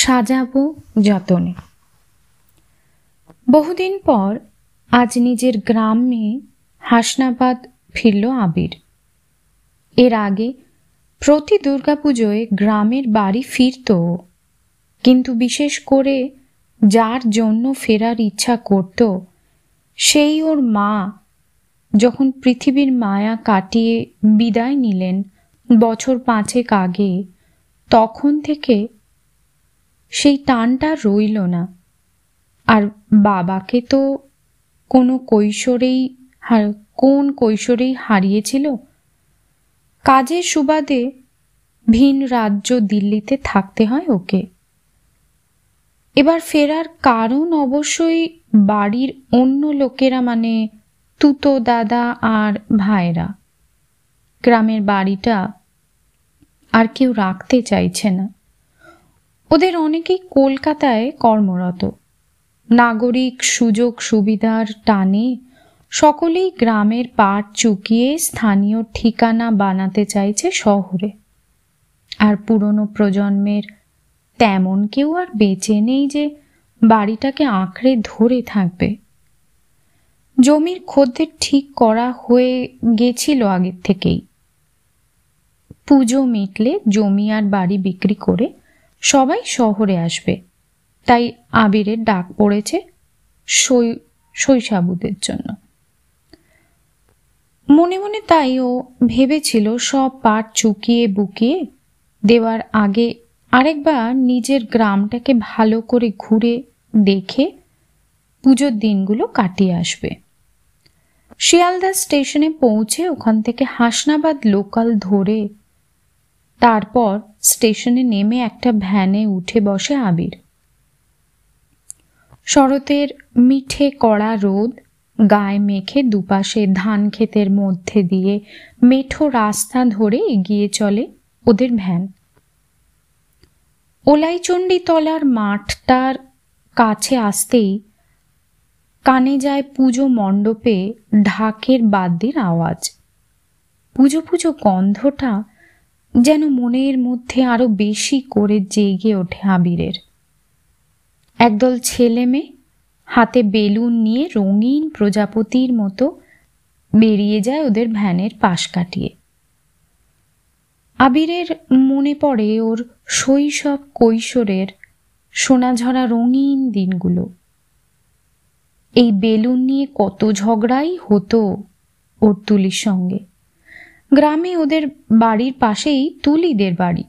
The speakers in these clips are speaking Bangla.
সাজাবো যতনে। বহুদিন পর আজ নিজের গ্রামে হাসনাবাদ ফিরল আবির। এর আগে প্রতি দুর্গাপুজোয় গ্রামের বাড়ি ফিরত কিন্তু বিশেষ করে যার জন্য ফেরার ইচ্ছা করত, সেই ওর মা যখন পৃথিবীর মায়া কাটিয়ে বিদায় নিলেন বছর পাঁচেক আগে, তখন থেকে সেই টানটা রইল না। আর বাবাকে তো কোনো কৈশোরেই কোন কৈশোরেই হারিয়েছিল? কাজের সুবাদে ভিন রাজ্য দিল্লিতে থাকতে হয় ওকে। এবার ফেরার কারণ অবশ্যই বাড়ির অন্য লোকেরা মানে তুতো দাদা আর ভাইরা। গ্রামের বাড়িটা আর কেউ রাখতে চাইছে না। ওদের অনেকেই কলকাতায় কর্মরত। নাগরিক সুযোগ সুবিধার টানে সকলেই গ্রামের পাট চুকিয়ে স্থানীয় ঠিকানা বানাতে চাইছে শহরে। আর পুরনো প্রজন্মের তেমন কেউ আর বেঁচে নেই যে বাড়িটাকে আঁকড়ে ধরে থাকবে। জমির খদ্দের ঠিক করা হয়ে গেছিল আগের থেকেই। পুজো মিটলে জমি আর বাড়ি বিক্রি করে সবাই শহরে আসবে। তাই আবিরের ডাক পড়েছে শৈ- শৈশাবুদের জন্য। মনে মনে তাই ও ভেবেছিল সব পাট চুকিয়ে বুকিয়ে দেওয়ার আগে আরেকবার নিজের গ্রামটাকে ভালো করে ঘুরে দেখে পুজোর দিনগুলো কাটিয়ে আসবে। শিয়ালদা স্টেশনে পৌঁছে ওখান থেকে হাসনাবাদ লোকাল ধরে তারপর স্টেশনে নেমে একটা ভ্যানে উঠে বসে আবির। শরতের মিঠে কড়া রোদ গায়ে মেখে দুপাশে ধান ক্ষেতের মধ্যে দিয়ে মেঠো রাস্তা ধরে এগিয়ে চলে ওদের ভ্যান। ওলাইচণ্ডী তলার মাঠটার কাছে আসতেই কানে যায় পুজো মণ্ডপে ঢাকের বাদ্যের আওয়াজ। পুজো পুজো গন্ধটা যেন মনের মধ্যে আরও বেশি করে জেগে ওঠে আবিরের। একদল ছেলে মেয়ে হাতে বেলুন নিয়ে রঙিন প্রজাপতির মতো বেরিয়ে যায় ওদের ভ্যানের পাশ কাটিয়ে। আবিরের মনে পড়ে ওর শৈশব কৈশোরের সোনাঝরা রঙিন দিনগুলো। এই বেলুন নিয়ে কত ঝগড়াই হতো ওর তুলির সঙ্গে। গ্রামে ওদের বাড়ির পাশেই তুলিদের বাড়ি।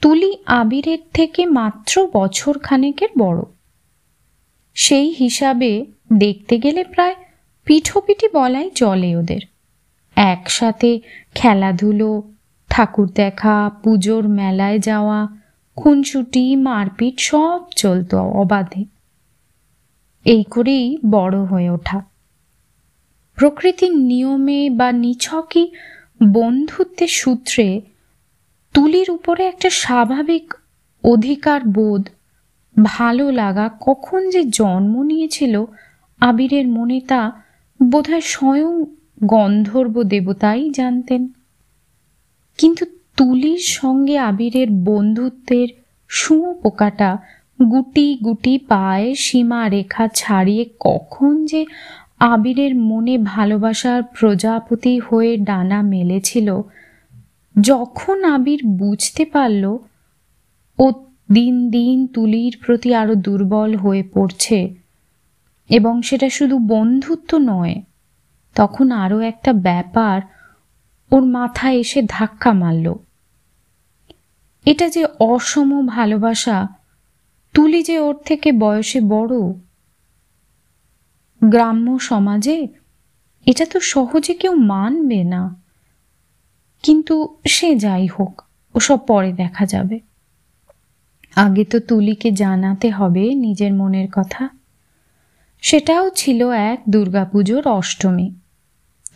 তুলি আবিরের থেকে মাত্র বছর খানেকের বড়। সেই হিসাবে দেখতে গেলে প্রায় পিঠোপিঠি বলাই চলে ওদের। একসাথে খেলাধুলো, ঠাকুর দেখা, পুজোর মেলায় যাওয়া, খুনসুটি, মারপিট সব চলতো অবাধে। এই করেই বড় হয়ে ওঠা। প্রকৃতির নিয়মে বা নিছকই বন্ধুত্বের সূত্রে তুলির উপরে একটা স্বাভাবিক অধিকার বোধ ভালো লাগা কখন যে জন্ম নিয়েছিল আবিরের মনে তা বোধহয় স্বয়ং গন্ধর্ব দেবতাই জানতেন। কিন্তু তুলির সঙ্গে আবিরের বন্ধুত্বের শুঁয়ো পোকাটা গুটি গুটি পায়ে সীমা রেখা ছাড়িয়ে কখন যে আবিরের মনে ভালোবাসার প্রজাপতি হয়ে ডানা মেলেছিল। যখন আবির বুঝতে পারল, ও দিন দিন তুলির প্রতি আরও দুর্বল হয়ে পড়ছে এবং সেটা শুধু বন্ধুত্ব নয়, তখন আরও একটা ব্যাপার ওর মাথায় এসে ধাক্কা মারল। এটা যে অসম ভালোবাসা, তুলি যে ওর থেকে বয়সে বড় গ্রাম্য সমাজে এটা তো সহজে কেউ মানবে না। কিন্তু সে যাই হোক, ওসব পরে দেখা যাবে। আগে তো তুলিকে জানাতে হবে নিজের মনের কথা। সেটাও ছিল এক দুর্গাপুজোর অষ্টমী।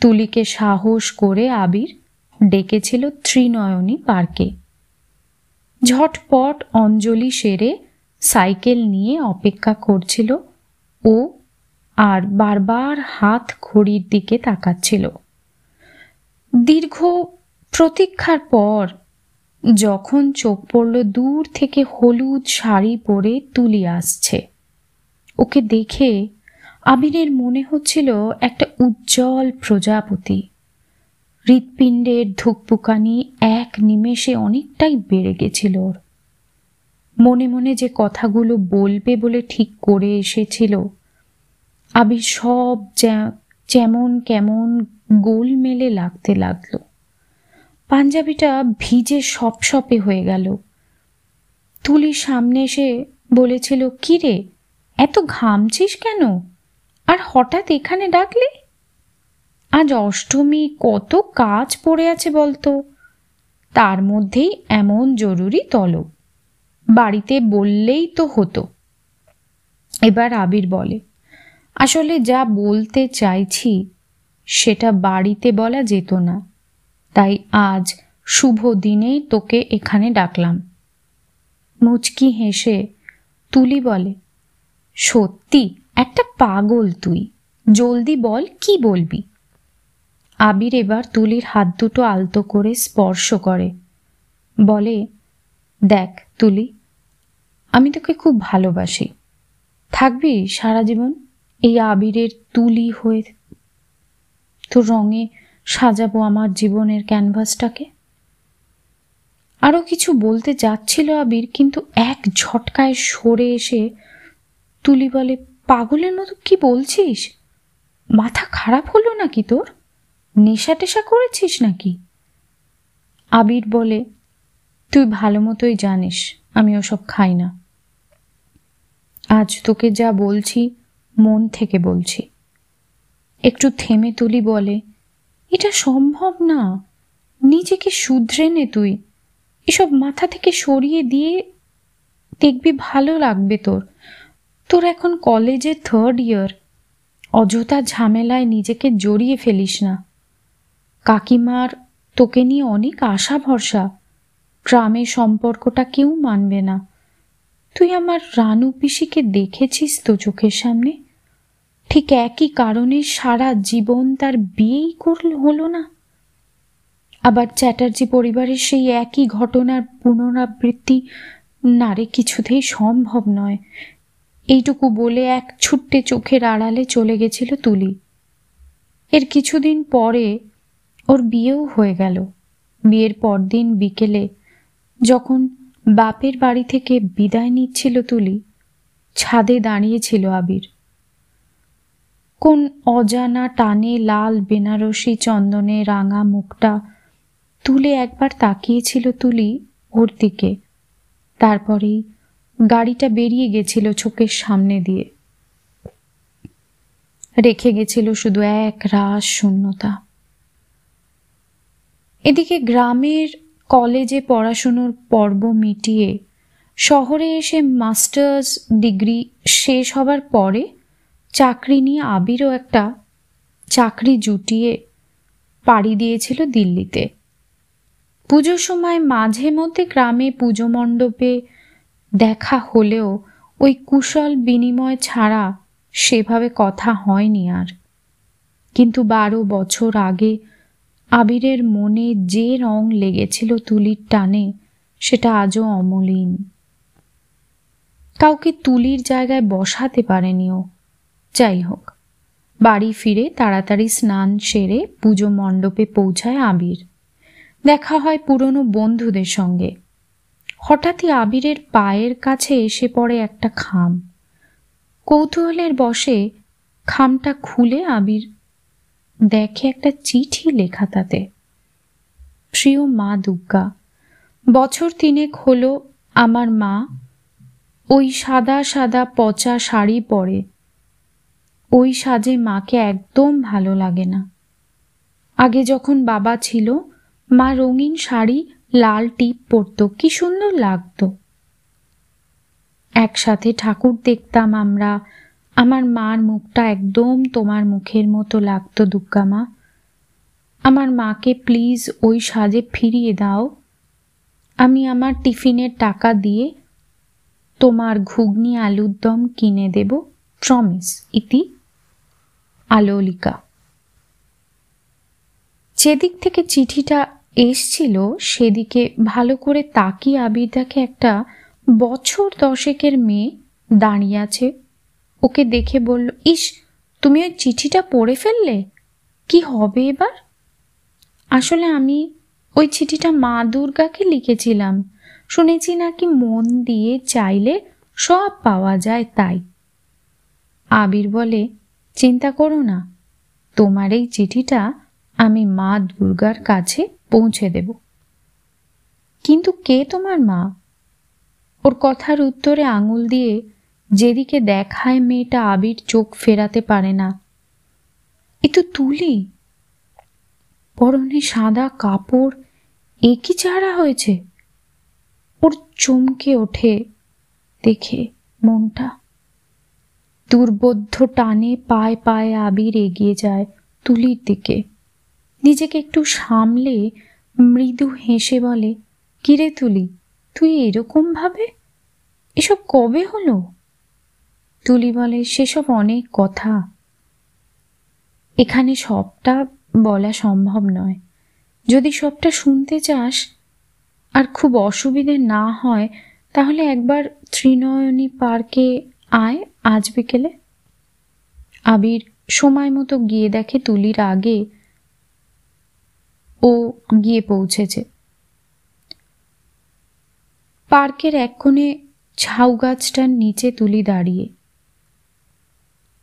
তুলিকে সাহস করে আবির ডেকেছিল ত্রিনয়নী পার্কে। ঝটপট অঞ্জলি সেরে সাইকেল নিয়ে অপেক্ষা করছিল ও আর বারবার হাত ঘড়ির দিকে তাকাচ্ছিল। দীর্ঘ প্রতীক্ষার পর যখন চোখ পড়ল দূর থেকে হলুদ শাড়ি পরে তুলি আসছে, ওকে দেখে আবিরের মনে হচ্ছিল একটা উজ্জ্বল প্রজাপতি। হৃৎপিণ্ডের ধুকপুকানি এক নিমেষে অনেকটাই বেড়ে গেছিল ওর। মনে মনে যে কথাগুলো বলবে বলে ঠিক করে এসেছিল আবির সব যেমন কেমন গোল মেলে লাগতে লাগল। পাঞ্জাবিটা ভিজে সপসপে হয়ে গেল। তুলির সামনে এসে বলেছিল কিরে এত ঘামছিস কেন? আর হঠাৎ এখানে ডাকলে? আজ অষ্টমী, কত কাজ পড়ে আছে বলতো। তার মধ্যেই এমন জরুরি তলব। বাড়িতে বললেই তো হতো। এবার আবির বলে আসলে যা বলতে চাইছি, সেটা বাড়িতে বলা যেত না। তাই আজ শুভ দিনে তোকে এখানে ডাকলাম। মুচকি হেসে তুলি বলে, সত্যি, একটা পাগল তুই। জলদি বল, কি বলবি? আবির এবার তুলির হাত দুটো আলতো করে স্পর্শ করে। বলে, দেখ তুলি, আমি তোকে খুব ভালোবাসি। থাকবি সারা জীবন? এই আবিরের তুলি হয়ে তোর রঙে সাজাবো আমার জীবনের ক্যানভাসটাকে। আরও কিছু বলতে যাচ্ছিল আবির, কিন্তু এক ঝটকায় সরে এসে তুলি বলে, পাগলের মতো কি বলছিস? মাথা খারাপ হলো নাকি তোর? নেশা টেশা করেছিস নাকি? আবির বলে, তুই ভালো মতোই জানিস আমি ওসব খাই না। আজ তোকে যা বলছি মন থেকে বলছি। একটু থেমে তুলি বলে, এটা সম্ভব না। নিজেকে শুধরে নে তুই। এসব মাথা থেকে সরিয়ে দিয়ে দেখবি ভালো লাগবে তোর। তোর এখন কলেজে থার্ড ইয়ার অযথা ঝামেলায় নিজেকে জড়িয়ে ফেলিস না। কাকিমার তোকে নিয়ে অনেক আশা ভরসা গ্রামের সম্পর্কটা কেউ মানবে না। তুই আমার রানু পিসিকে দেখেছিস তো চোখের সামনে? ঠিক একই কারণে সারা জীবন তার বিয়েই করল, হলো না। আবার চ্যাটার্জি পরিবারের সেই একই ঘটনার পুনরাবৃত্তি নারে কিছুতেই সম্ভব নয়। এইটুকু বলে এক ছুট্টে চোখের আড়ালে চলে গেছিল তুলি। এর কিছুদিন পরে ওর বিয়েও হয়ে গেল। বিয়ের পরদিন বিকেলে যখন বাপের বাড়ি থেকে বিদায় নিচ্ছিল তুলি, ছাদে দাঁড়িয়েছিল আবির। কোন অজানা টানে লাল বেনারসি চন্দনে রাঙা মুখটা। তুলে একবার তাকিয়েছিল তুলি ওর দিকে। তারপরেই গাড়িটা বেরিয়ে গেছিল চোখের সামনে দিয়ে। রেখে গেছিল শুধু এক রাস শূন্যতা। এদিকে গ্রামের কলেজে পড়াশুনোর পর্ব মিটিয়ে শহরে এসে মাস্টার্স ডিগ্রি শেষ হবার পরে চাকরি নিয়ে আবিরও একটা চাকরি জুটিয়ে পাড়ি দিয়েছিল দিল্লিতে। পুজোর সময় মাঝে মধ্যে গ্রামে পুজো মণ্ডপে দেখা হলেও ওই কুশল বিনিময় ছাড়া সেভাবে কথা হয়নি আর। কিন্তু বারো বছর আগে আবিরের মনে যে রং লেগেছিল তুলির টানে, সেটা আজও অমলিন। কাউকে তুলির জায়গায় বসাতে পারেনি ও যাই হোক বাড়ি ফিরে তাড়াতাড়ি স্নান সেরে পুজো মণ্ডপে পৌঁছায় আবির। দেখা হয় পুরনো বন্ধুদের সঙ্গে। হঠাৎই আবিরের পায়ের কাছে এসে পড়ে একটা খাম। কৌতূহলের বসে খামটা খুলে আবির দেখে একটা চিঠি লেখা তাতে। প্রিয় মা দুর্গা, বছর তিনেক হলো আমার মা ওই সাদা সাদা পচা শাড়ি পরে। ওই সাজে মাকে একদম ভালো লাগে না। আগে যখন বাবা ছিল, মা রঙিন শাড়ি, লাল টিপ পরত, কি সুন্দর লাগতো। একসাথে ঠাকুর দেখতাম আমরা, আমার মার মুখটা একদম তোমার মুখের মতো লাগতো দুর্গা মা। আমার মাকে প্লিজ ওই সাজে ফিরিয়ে দাও। আমি আমার টিফিনের টাকা দিয়ে তোমার ঘুগনি আলুর দম কিনে দেব প্রমিস ইতি। আলোলিকা। যেদিক থেকে চিঠিটা এসছিল, সেদিকে ভালো করে তাকিয়ে আবির দেখে একটা বছর দশেকের মেয়ে দাঁড়িয়ে আছে। ওকে দেখে বলল, ইস, তুমি ওই চিঠিটা পড়ে ফেললে? কি হবে এবার? আসলে আমি ওই চিঠিটা মা দুর্গাকে লিখেছিলাম। শুনেছি নাকি মন দিয়ে চাইলে সব পাওয়া যায় তাই। আবির বলে চিন্তা করো না। তোমার এই চিঠিটা আমি মা দুর্গার কাছে পৌঁছে দেব। কিন্তু কে তোমার মা? ওর কথার উত্তরে আঙুল দিয়ে যেদিকে দেখায় মেয়েটা আবির চোখ ফেরাতে পারে না, এ তো তুলি। পরনে সাদা কাপড়, এ কি চারা হয়েছে? ওর চমকে ওঠে দেখে মনটা। দুর্বোধ্য টানে পায়ে পায়ে আবির এগিয়ে যায় তুলির দিকে। নিজেকে একটু সামলে মৃদু হেসে বলে, কিরে তুলি, তুই এরকম ভাবে? এসব কবে হলো? তুলি বলে, সেসব অনেক কথা। এখানে সবটা বলা সম্ভব নয়। যদি সবটা শুনতে চাস আর খুব অসুবিধে না হয়, তাহলে একবার ত্রিনয়নী পার্কে আয় আজ বিকেলে? আবির সময় মতো গিয়ে দেখে তুলির আগে ও গিয়ে পৌঁছেছে। পার্কের এক কোণে ঝাউ গাছটার নিচে তুলি দাঁড়িয়ে।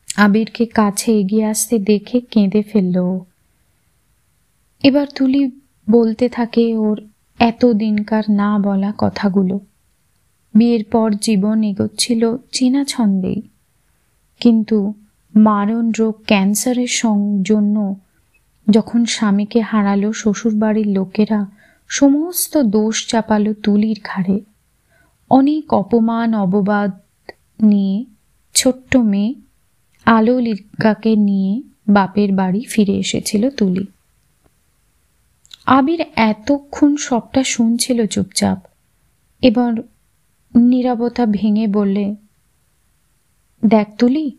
আবিরকে কাছে এগিয়ে আসতে দেখে কেঁদে ফেলল এবার তুলি বলতে থাকে ওর এত দিনকার না বলা কথাগুলো। বিয়ের পর জীবন এগোচ্ছিল চেনা ছন্দেই কিন্তু মারণ রোগ ক্যান্সারের জন্য যখন স্বামীকে হারালো শ্বশুরবাড়ির লোকেরা, সমস্ত দোষ চাপালো তুলির ঘাড়ে। অনেক অপমান, অববাদ নিয়ে ছোট্ট মেয়ে আলো লিকাকে নিয়ে বাপের বাড়ি ফিরে এসেছিল তুলি। আবির এতক্ষণ সবটা শুনছিল চুপচাপ। এবার নীরবতা ভেঙে বললে, দেখ তুলি,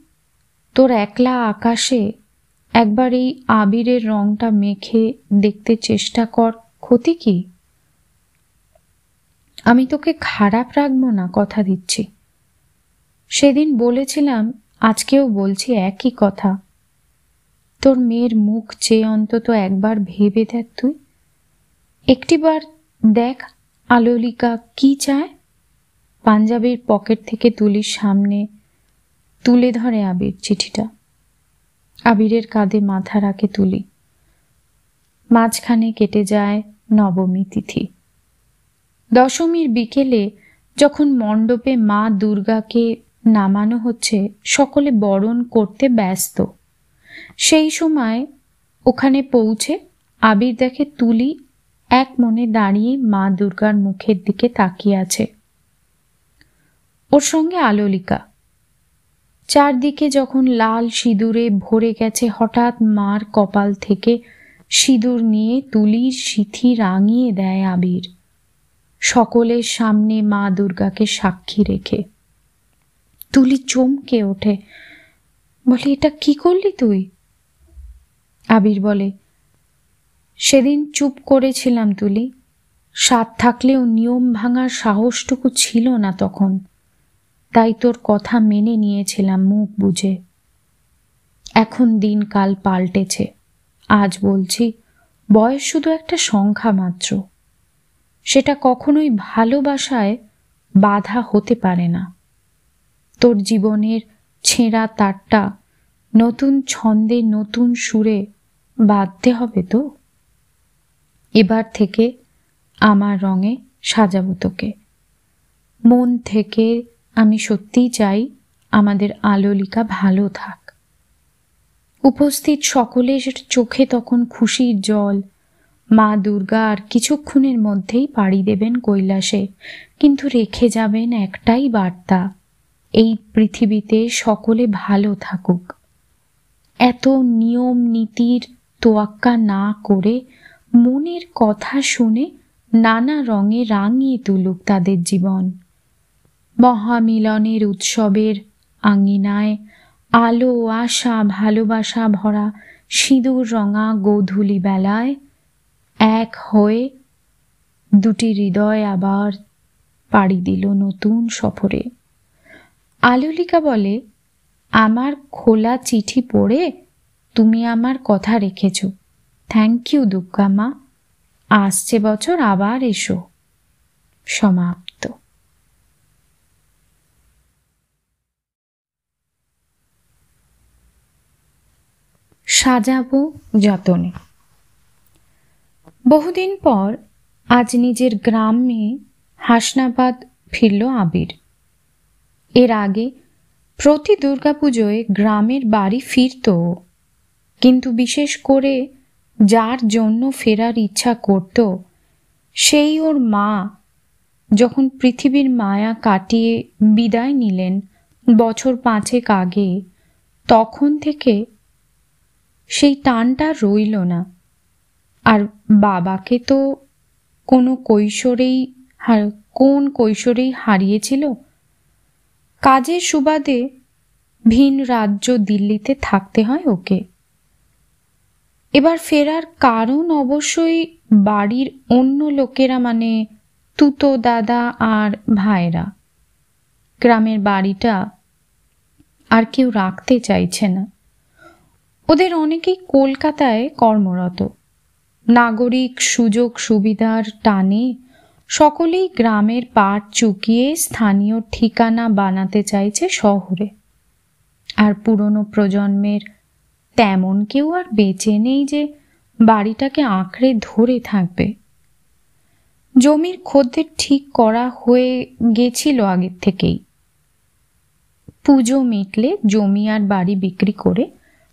তোর একলা আকাশে একবার এই আবিরের রংটা মেখে দেখতে চেষ্টা কর, ক্ষতি কি? আমি তোকে খারাপ রাখব না, কথা দিচ্ছি। সেদিন বলেছিলাম, আজকেও বলছি একই কথা। তোর মেয়ের মুখ চেয়ে অন্তত একবার ভেবে দেখ তুই। একটিবার দেখ, আলোলিকা কি চায়? পাঞ্জাবের পকেট থেকে তুলির সামনে তুলে ধরে আবির চিঠিটা। আবিরের কাঁধে মাথা রাখে তুলি। মাঝখানে কেটে যায় নবমী তিথি। দশমীর বিকেলে যখন মণ্ডপে মা দুর্গাকে নামানো হচ্ছে, সকলে বরণ করতে ব্যস্ত। সেই সময় ওখানে পৌঁছে আবির দেখে তুলি এক মনে দাঁড়িয়ে মা দুর্গার মুখের দিকে তাকিয়ে আছে। ওর সঙ্গে আলোলিকা। চারদিকে যখন লাল সিঁদুরে ভরে গেছে, হঠাৎ মার কপাল থেকে সিঁদুর নিয়ে তুলির সিথি রাঙিয়ে দেয় আবির। সকলের সামনে মা দুর্গাকে সাক্ষী রেখে। তুলি চমকে ওঠে। বলে, এটা কি করলি তুই? আবির বলে, সেদিন চুপ করেছিলাম তুলি। স্বাদ থাকলেও নিয়ম ভাঙার সাহসটুকু ছিল না তখন। তাই তোর কথা মেনে নিয়েছিলাম মুখ বুঝে। এখন দিন কাল পাল্টেছে। আজ বলছি, বয়স শুধু একটা সংখ্যা মাত্র। সেটা কখনোই ভালোবাসায় বাধা হতে পারে না। তোর জীবনের ছেঁড়া তারটা নতুন ছন্দে, নতুন সুরে বাঁধতে হবে তো? এবার থেকে আমার রঙে সাজাবো তোকে। মন থেকে আমি সত্যিই চাই আমাদের আলোলিকা ভালো থাক। উপস্থিত সকলের চোখে তখন খুশির জল। মা দুর্গা আর কিছুক্ষণের মধ্যেই পাড়ি দেবেন কৈলাসে, কিন্তু রেখে যাবেন একটাই বার্তা, এই পৃথিবীতে সকলে ভালো থাকুক। এত নিয়ম নীতির তোয়াক্কা না করে মনের কথা শুনে নানা রঙে রাঙিয়ে তুলুক তাদের জীবন। মহামিলনের উৎসবের আঙিনায় আলো আশা ভালোবাসা ভরা সিঁদুর রঙা গোধূলি বেলায় এক হয়ে দুটি হৃদয় আবার পাড়ি দিল নতুন সফরে। আলুলিকা বলে, আমার খোলা চিঠি পড়ে তুমি আমার কথা রেখেছ। থ্যাংক ইউ দুর্গা মা। আসছে বছর আবার এসো। সমাপ্ত। সাজাবো যতনে। বহুদিন পর আজ নিজের গ্রামে হাসনাবাদ ফিরল আবির। এর আগে প্রতি দুর্গাপুজোয় গ্রামের বাড়ি ফিরত কিন্তু বিশেষ করে যার জন্য ফেরার ইচ্ছা করত, সেই ওর মা যখন পৃথিবীর মায়া কাটিয়ে বিদায় নিলেন বছর পাঁচেক আগে, তখন থেকে সেই টানটা রইল না। আর বাবাকে তো কোনো কৈশোরেই কোন কৈশোরেই হারিয়েছিল? কাজের সুবাদে ভিন রাজ্য দিল্লিতে থাকতে হয় ওকে। এবার ফেরার কারণ অবশ্যই বাড়ির অন্য লোকেরা মানে তুতো দাদা আর ভাইরা। গ্রামের বাড়িটা আর কেউ রাখতে চাইছে না। ওদের অনেকেই কলকাতায় কর্মরত। নাগরিক সুযোগ সুবিধার টানে সকলেই গ্রামের পাট চুকিয়ে স্থানীয় ঠিকানা বানাতে চাইছে শহরে। আর পুরনো প্রজন্মের তেমন কেউ আর বেঁচে নেই যে বাড়িটাকে আঁকড়ে ধরে থাকবে। জমির খদ্দের ঠিক করা হয়ে গেছিল আগের থেকেই। পুজো মিটলে জমি আর বাড়ি বিক্রি করে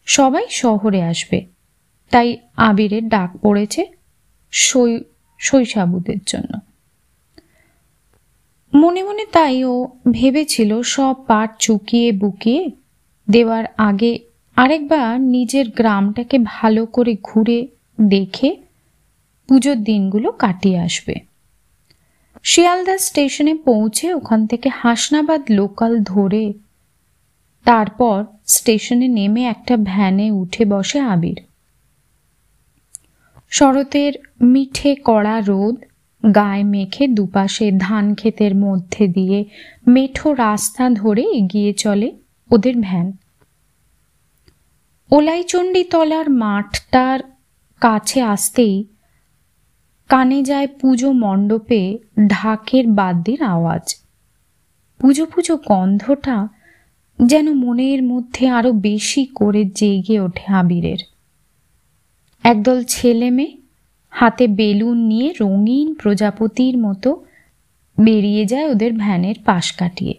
সবাই শহরে আসবে। তাই আবিরের ডাক পড়েছে শৈশাবুদের জন্য। মনে মনে তাই ও ভেবেছিল সব পাট চুকিয়ে বুকিয়ে দেওয়ার আগে আরেকবার নিজের গ্রামটাকে ভালো করে ঘুরে দেখে পুজোর দিনগুলো কাটিয়ে আসবে। শিয়ালদা স্টেশনে পৌঁছে ওখান থেকে হাসনাবাদ লোকাল ধরে তারপর স্টেশনে নেমে একটা ভ্যানে উঠে বসে আবির। শরতের মিঠে কড়া রোদ গায়ে মেখে দুপাশে ধান ক্ষেতের মধ্যে দিয়ে মেঠো রাস্তা ধরে এগিয়ে চলে ওদের ভ্যান। ওলাইচণ্ডী তলার মাঠটার কাছে আসতেই কানে যায় পুজো মণ্ডপে ঢাকের বাদ্যের আওয়াজ। পুজো পুজো গন্ধটা যেন মনের মধ্যে আরও বেশি করে জেগে ওঠে আবিরের। একদল ছেলে মেয়ে হাতে বেলুন নিয়ে রঙিন প্রজাপতির মতো বেরিয়ে যায় ওদের ভ্যানের পাশ কাটিয়ে।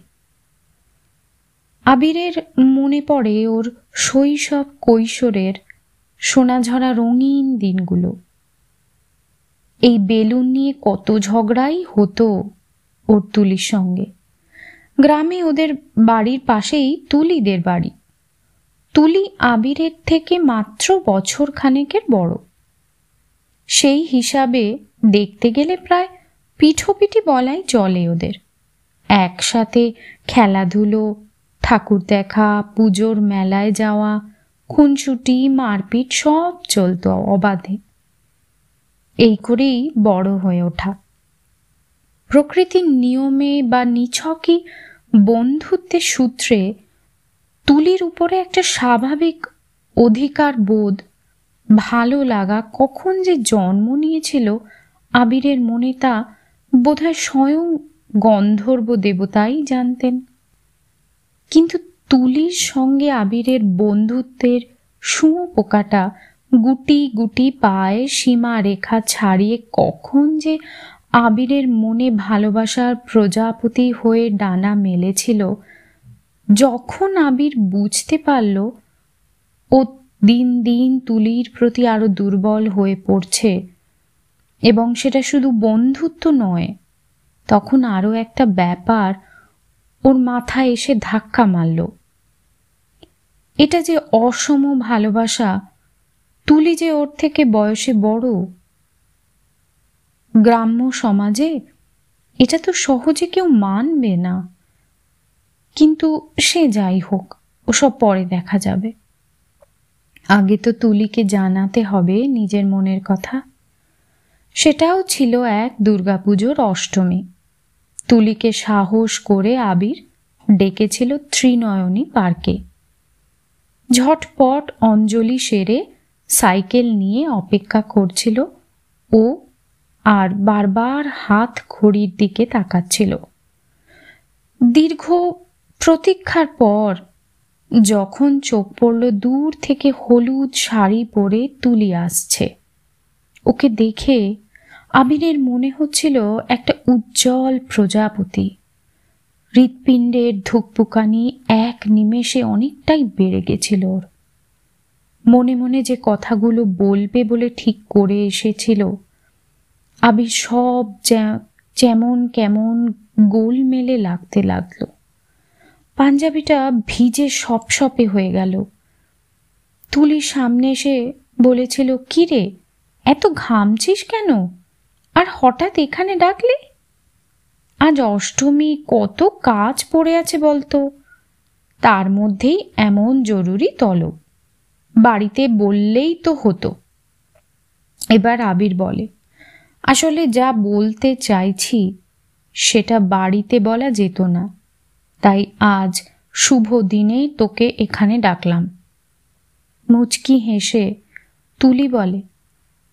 আবিরের মনে পড়ে ওর শৈশব কৈশোরের সোনাঝরা রঙিন দিনগুলো। এই বেলুন নিয়ে কত ঝগড়াই হতো ওর তুলির সঙ্গে। গ্রামে ওদের বাড়ির পাশেই তুলিদের বাড়ি। তুলি আবিরের থেকে মাত্র বছর খানেকের বড়। সেই হিসাবে দেখতে গেলে প্রায় পিঠোপিঠি বলাই চলে ওদের। একসাথে খেলাধুলো, ঠাকুর দেখা, পুজোর মেলায় যাওয়া, খুনসুটি, মারপিট সব চলত অবাধে। এই করেই বড় হয়ে ওঠা। প্রকৃতির নিয়মে বা নিছকই বন্ধুত্বের সূত্রে তুলির উপরে একটা স্বাভাবিক অধিকার বোধ ভালো লাগা কখন যে জন্ম নিয়েছিল আবিরের মনে তা বোধহয় স্বয়ং গন্ধর্ব দেবতাই জানতেন। কিন্তু তুলির সঙ্গে আবিরের বন্ধুত্বের শুঁয়ো পোকাটা গুটি গুটি পায়ে সীমা রেখা ছাড়িয়ে কখন যে আবিরের মনে ভালোবাসার প্রজাপতি হয়ে ডানা মেলেছিল। যখন আবির বুঝতে পারল, ও দিন দিন তুলির প্রতি আরও দুর্বল হয়ে পড়ছে এবং সেটা শুধু বন্ধুত্ব নয়, তখন আরও একটা ব্যাপার ওর মাথায় এসে ধাক্কা মারল। এটা যে অসম ভালোবাসা, তুলি যে ওর থেকে বয়সে বড় গ্রাম্য সমাজে এটা তো সহজে কেউ মানবে না। কিন্তু সে যাই হোক, ওসব পরে দেখা যাবে। আগে তো তুলিকে জানাতে হবে নিজের মনের কথা। সেটাও ছিল এক দুর্গাপুজোর অষ্টমী। তুলিকে সাহস করে আবির ডেকেছিল ত্রিনয়নী পার্কে। ঝটপট অঞ্জলি সেরে সাইকেল নিয়ে অপেক্ষা করছিল ও আর বারবার হাত ঘড়ির দিকে তাকাচ্ছিল। দীর্ঘ প্রতীক্ষার পর যখন চোখ পড়ল দূর থেকে হলুদ শাড়ি পরে তুলি আসছে। ওকে দেখে আবিরের মনে হচ্ছিল একটা উজ্জ্বল প্রজাপতি। হৃৎপিণ্ডের ধুকপুকানি এক নিমেষে অনেকটাই বেড়ে গেছিল ওর। মনে মনে যে কথাগুলো বলবে বলে ঠিক করে এসেছিল আবির সব যেমন কেমন গোল মেলে লাগতে লাগল। পাঞ্জাবিটা ভিজে সপসপে হয়ে গেল। তুলি সামনে এসে বলেছিল কিরে এত ঘামছিস কেন? আর হঠাৎ এখানে ডাকলে? আজ অষ্টমী, কত কাজ পড়ে আছে বলতো। তার মধ্যেই এমন জরুরি তলব। বাড়িতে বললেই তো হতো। এবার আবির বলে আসলে যা বলতে চাইছি, সেটা বাড়িতে বলা যেত না। তাই আজ শুভ দিনে তোকে এখানে ডাকলাম। মুচকি হেসে তুলি বলে,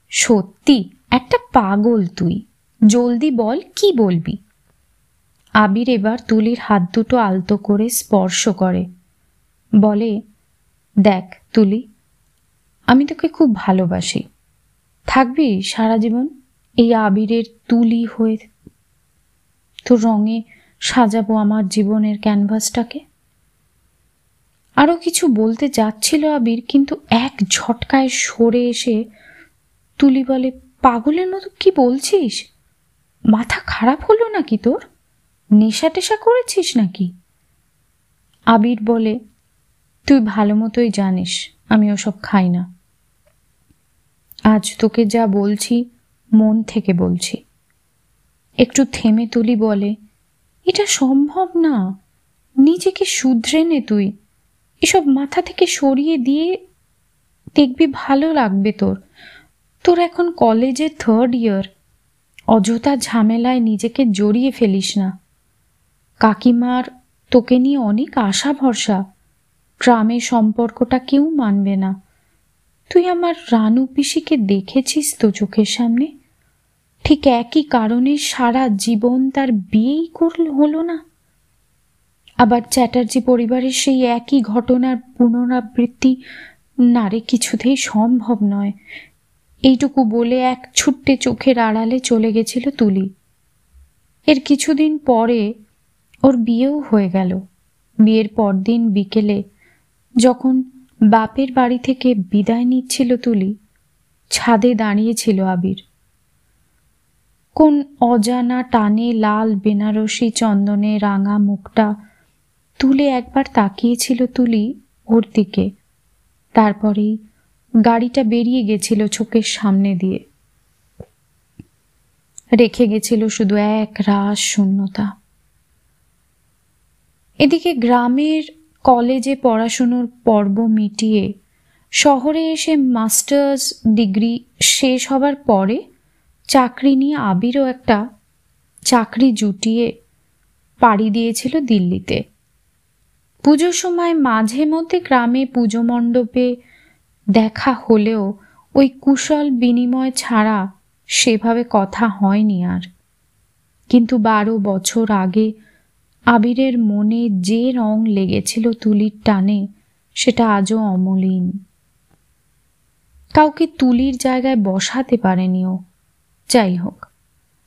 সত্যি, একটা পাগল তুই। জলদি বল, কি বলবি? আবির এবার তুলির হাত দুটো আলতো করে স্পর্শ করে। বলে, দেখ তুলি, আমি তোকে খুব ভালোবাসি। থাকবি সারা জীবন? এই আবিরের তুলি হয়ে তোর রঙে সাজাবো আমার জীবনের ক্যানভাসটাকে? আরও কিছু বলতে যাচ্ছিল আবির, কিন্তু এক ঝটকায় সরে এসে তুলি বলে, পাগলের মতো কি বলছিস? মাথা খারাপ হলো নাকি তোর? নেশা টেশা করেছিস নাকি? আবির বলে, তুই ভালো মতোই জানিস, আমি ওসব খাই না। আজ তোকে যা বলছি মন থেকে বলছি। একটু থেমে তুলি বলে, এটা সম্ভব না। নিজেকে শুধরে নে তুই। এসব মাথা থেকে সরিয়ে দিয়ে দেখবি ভালো লাগবে তোর। তোর এখন কলেজে থার্ড ইয়ার অযথা ঝামেলায় নিজেকে জড়িয়ে ফেলিস না। কাকিমার তোকে নিয়ে অনেক আশা ভরসা। গ্রামের সম্পর্কটা কেউ মানবে না। তুই আমার রানু পিসিকে দেখেছিস তো চোখের সামনে? ঠিক একই কারণে সারা জীবন তার বিয়েই করল, হলো না। আবার চ্যাটার্জি পরিবারের সেই একই ঘটনার পুনরাবৃত্তি নারে কিছুতেই সম্ভব নয়। এইটুকু বলে এক ছুট্টে চোখের আড়ালে চলে গেছিল তুলি। এর কিছুদিন পরে ওর বিয়েও হয়ে গেল। বিয়ের পরদিন বিকেলে যখন বাপের বাড়ি থেকে বিদায় নিচ্ছিল তুলি, ছাদে দাঁড়িয়েছিল আবির। কোন অজানা টানে লাল বেনারসি চন্দনে রাঙা মুখটা। তুলে একবার তাকিয়েছিল তুলি ওর দিকে। তারপরেই গাড়িটা বেরিয়ে গেছিল চোখের সামনে দিয়ে। রেখে গেছিল শুধু এক রাস শূন্যতা। এদিকে গ্রামের কলেজে পড়াশুনোর পর্ব মিটিয়ে শহরে এসে মাস্টার্স ডিগ্রি শেষ হবার পরে চাকরি নিয়ে আবিরও একটা চাকরি জুটিয়ে পাড়ি দিয়েছিল দিল্লিতে। পুজোর সময় মাঝে মধ্যে গ্রামে পুজো মণ্ডপে দেখা হলেও ওই কুশল বিনিময় ছাড়া সেভাবে কথা হয়নি আর। কিন্তু বারো বছর আগে আবিরের মনে যে রং লেগেছিল তুলির টানে, সেটা আজও অমলিন। কাউকে তুলির জায়গায় বসাতে পারেনি ও যাই হোক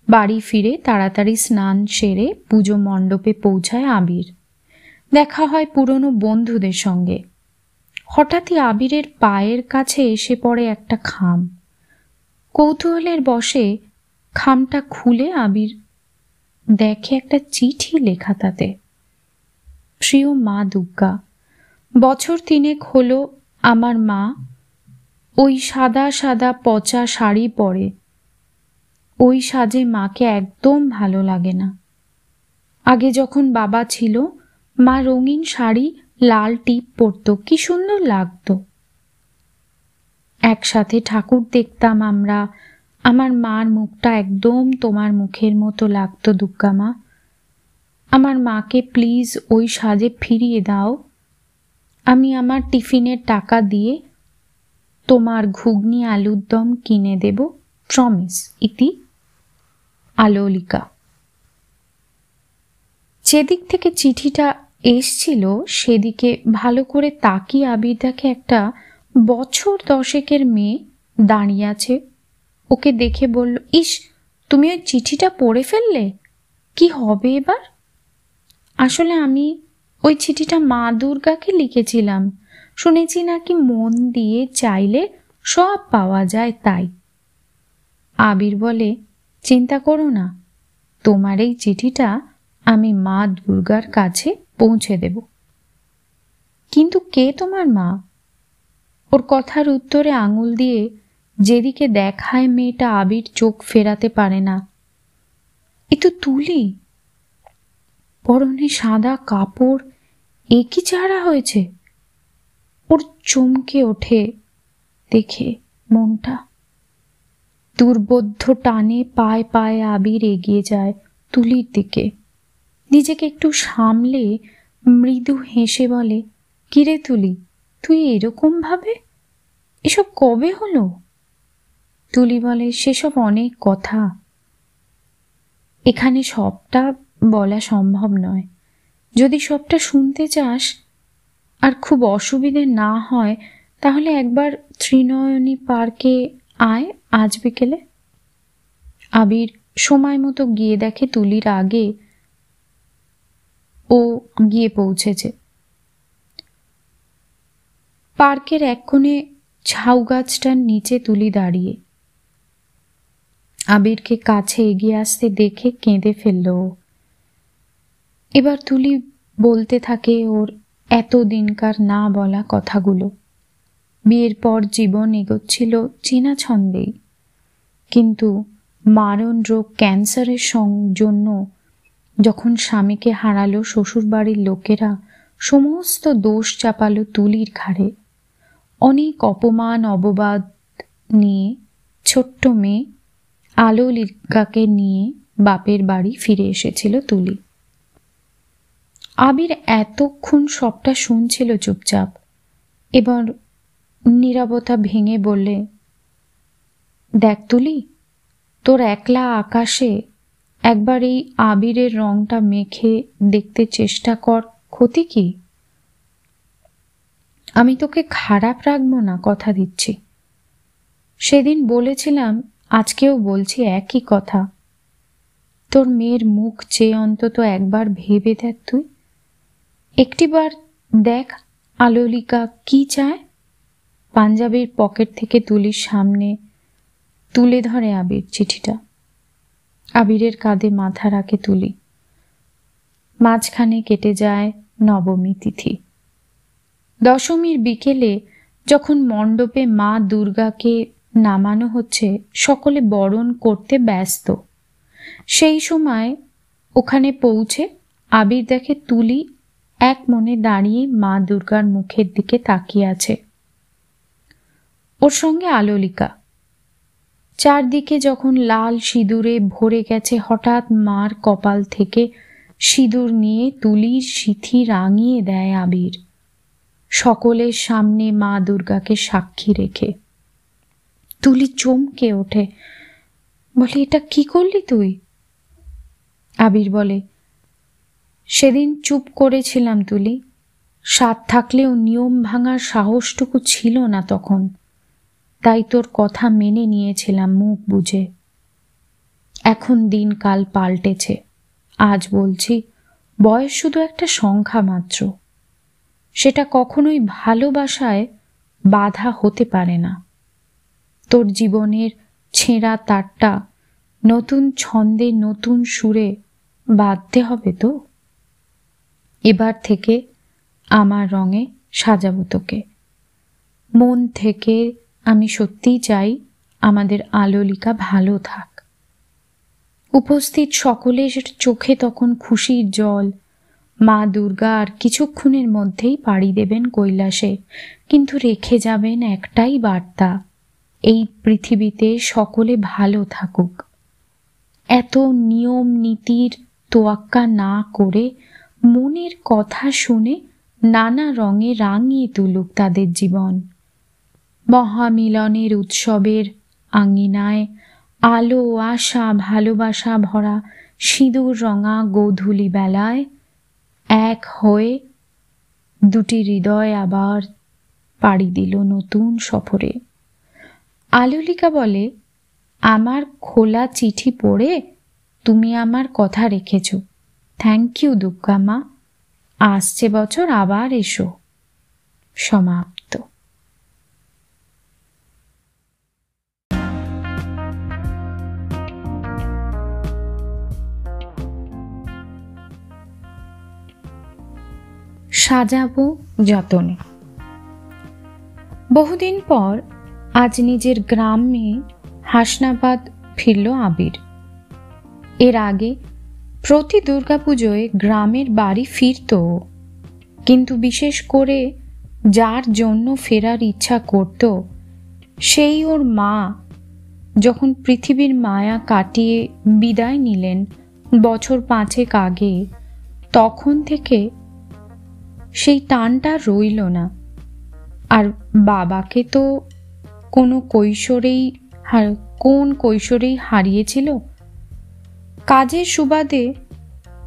বাড়ি ফিরে তাড়াতাড়ি স্নান সেরে পুজো মণ্ডপে পৌঁছায় আবির। দেখা হয় পুরনো বন্ধুদের সঙ্গে। হঠাৎই আবিরের পায়ের কাছে এসে পড়ে একটা খাম। কৌতূহলের বসে খামটা খুলে আবির দেখে একটা চিঠি লেখা তাতে। প্রিয় মা দুর্গা, বছর তিনেক হলো আমার মা ওই সাদা সাদা পচা শাড়ি পরে। ওই সাজে মাকে একদম ভালো লাগে না। আগে যখন বাবা ছিল, মা রঙিন শাড়ি, লাল টিপ পরত, কি সুন্দর লাগতো। একসাথে ঠাকুর দেখতাম আমরা, আমার মার মুখটা একদম তোমার মুখের মতো লাগতো দুর্গামা আমার মাকে প্লিজ ওই সাজে ফিরিয়ে দাও। আমি আমার টিফিনের টাকা দিয়ে তোমার ঘুগনি আলুর দম কিনে দেব, প্রমিস, ইতি। আলোলিকা। যেদিক থেকে চিঠিটা এসছিল, সেদিকে ভালো করে তাকিয়ে আবির দেখে একটা বছর দশেকের মেয়ে দাঁড়িয়ে আছে। ওকে দেখে বলল, ইস, তুমি ওই চিঠিটা পড়ে ফেললে? কি হবে এবার? আসলে আমি ওই চিঠিটা মা দুর্গাকে লিখেছিলাম। শুনেছি নাকি মন দিয়ে চাইলে সব পাওয়া যায় তাই। আবির বলে চিন্তা করো না। তোমার এই চিঠিটা আমি মা দুর্গার কাছে পৌঁছে দেব। কিন্তু কে তোমার মা? ওর কথার উত্তরে আঙুল দিয়ে যেদিকে দেখায় মেয়েটা আবির চোখ ফেরাতে পারে না। এ তো তুলি। পরনে সাদা কাপড় একই চারা হয়েছে? ওর চমকে ওঠে দেখে মনটা। দুর্বোধ্য টানে পায়ে পায়ে আবির এগিয়ে যায় তুলির দিকে। নিজেকে একটু সামলে মৃদু হেসে বলে, কিরে তুলি, তুই এরকম ভাবে? এসব কবে হলো? তুলি বলে, সেসব অনেক কথা। এখানে সবটা বলা সম্ভব নয়। যদি সবটা শুনতে চাস আর খুব অসুবিধে না হয়, তাহলে একবার ত্রিনয়নী পার্কে আয় আজ বিকেলে? আবির সময় মতো গিয়ে দেখে তুলির আগে ও গিয়ে পৌঁছেছে। পার্কের এক কোণে ঝাউ গাছটার নিচে তুলি দাঁড়িয়ে। আবিরকে কাছে এগিয়ে আসতে দেখে কেঁদে ফেলল এবার তুলি বলতে থাকে ওর এত দিনকার না বলা কথাগুলো। বিয়ের পর জীবন এগোচ্ছিল চেনা ছন্দেই। কিন্তু মারণ রোগ ক্যান্সারের জন্য যখন স্বামীকে হারালো শ্বশুরবাড়ির লোকেরা, সমস্ত দোষ চাপালো তুলির ঘাড়ে। অনেক অপমান, অববাদ নিয়ে ছোট্ট মেয়ে আলো লিকাকে নিয়ে বাপের বাড়ি ফিরে এসেছিল তুলি। আবির এতক্ষণ সবটা শুনছিল চুপচাপ, এবার নিরাবতা ভেঙে বললে দেখ তুলি, তোর একলা আকাশে একবার এই আবিরের রংটা মেখে দেখতে চেষ্টা কর, ক্ষতি কি? আমি তোকে খারাপ রাখব না, কথা দিচ্ছি। সেদিন বলেছিলাম, আজকেও বলছি একই কথা। তোর মেয়ের মুখ চেয়ে অন্তত একবার ভেবে দেখ তুই। একটিবার দেখ, আলোলিকা, কি চায়? পাঞ্জাবের পকেট থেকে তুলির সামনে তুলে ধরে আবির চিঠিটা। আবিরের কাঁধে মাথা রাখে তুলি। মাঝখানে কেটে যায় নবমী তিথি। দশমীর বিকেলে যখন মণ্ডপে মা দুর্গাকে নামানো হচ্ছে, সকলে বরণ করতে ব্যস্ত। সেই সময় ওখানে পৌঁছে আবির দেখে তুলি এক মনে দাঁড়িয়ে মা দুর্গার মুখের দিকে তাকিয়ে আছে। ওর সঙ্গে আলোলিকা। চারদিকে যখন লাল সিঁদুরে ভরে গেছে, হঠাৎ মার কপাল থেকে সিঁদুর নিয়ে তুলির সিথি রাঙিয়ে দেয় আবির। সকলের সামনে মা দুর্গাকে সাক্ষী রেখে। তুলি চমকে ওঠে। বলে, এটা কি করলি তুই? আবির বলে, সেদিন চুপ করেছিলাম তুলি। স্বাদ থাকলেও নিয়ম ভাঙার সাহসটুকু ছিল না তখন। তাই তোর কথা মেনে নিয়েছিলাম মুখ বুঝে। এখন দিনকাল পাল্টেছে। আজ বলছি, বয়স শুধু একটা সংখ্যা মাত্র। সেটা কখনোই ভালোবাসায় বাধা হতে পারে না। তোর জীবনের ছেঁড়া তারটা নতুন ছন্দে নতুন সুরে বাঁধতে হবে তো? এবার থেকে আমার রঙে সাজাবো তোকে। মন থেকে আমি সত্যিই চাই আমাদের আলোলিকা ভালো থাক। উপস্থিত সকলের চোখে তখন খুশির জল। মা দুর্গা আর কিছুক্ষণের মধ্যেই পাড়ি দেবেন কৈলাসে, কিন্তু রেখে যাবেন একটাই বার্তা, এই পৃথিবীতে সকলে ভালো থাকুক। এত নিয়ম নীতির তোয়াক্কা না করে মনের কথা শুনে নানা রঙে রাঙিয়ে তুলুক তাদের জীবন। মহামিলনের উৎসবের আঙিনায় আলো আশা, ভালোবাসা ভরা সিঁদুর রঙা গোধূলি বেলায় এক হয়ে দুটি হৃদয় আবার পাড়ি দিল নতুন সফরে। আলুলিকা বলে, আমার খোলা চিঠি পড়ে তুমি আমার কথা রেখেছ। থ্যাংক ইউ দুর্গা মা। আসছে বছর আবার এসো। সমাপ্ত। সাজাবো যতনে। বহুদিন পর আজ নিজের গ্রামে হাসনাবাদ ফিরল আবির। এর আগে প্রতি দুর্গাপুজোয় গ্রামের বাড়ি ফিরত কিন্তু বিশেষ করে যার জন্য ফেরার ইচ্ছা করত, সেই ওর মা যখন পৃথিবীর মায়া কাটিয়ে বিদায় নিলেন বছর পাঁচেক আগে, তখন থেকে সেই টানটা রইল না। আর বাবাকে তো কোনো কৈশোরেই কোন কৈশোরেই হারিয়েছিল? কাজের সুবাদে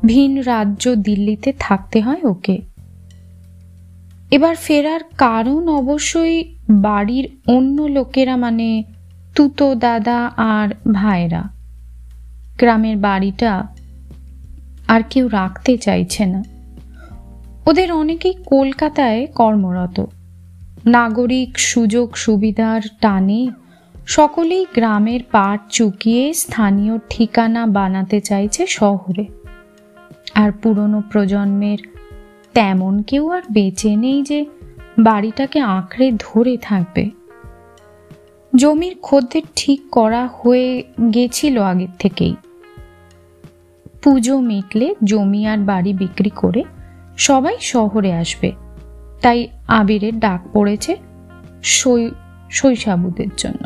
ভিন রাজ্য দিল্লিতে থাকতে হয় ওকে। এবার ফেরার কারণ অবশ্যই বাড়ির অন্য লোকেরা মানে তুতো দাদা আর ভাইরা গ্রামের বাড়িটা আর কেউ রাখতে চাইছে না। ওদের অনেকেই কলকাতায় কর্মরত। নাগরিক সুযোগ সুবিধার টানে সকলেই গ্রামের পাট চুকিয়ে স্থানীয় ঠিকানা বানাতে চাইছে শহরে। আর পুরনো প্রজন্মের তেমন কেউ আর বেঁচে নেই যে বাড়িটাকে আঁকড়ে ধরে থাকবে। জমির খদ্দের ঠিক করা হয়ে গেছিল আগের থেকেই। পুজো মিটলে জমি আর বাড়ি বিক্রি করে সবাই শহরে আসবে। তাই আবিরের ডাক পড়েছে শৈশাবুদের জন্য।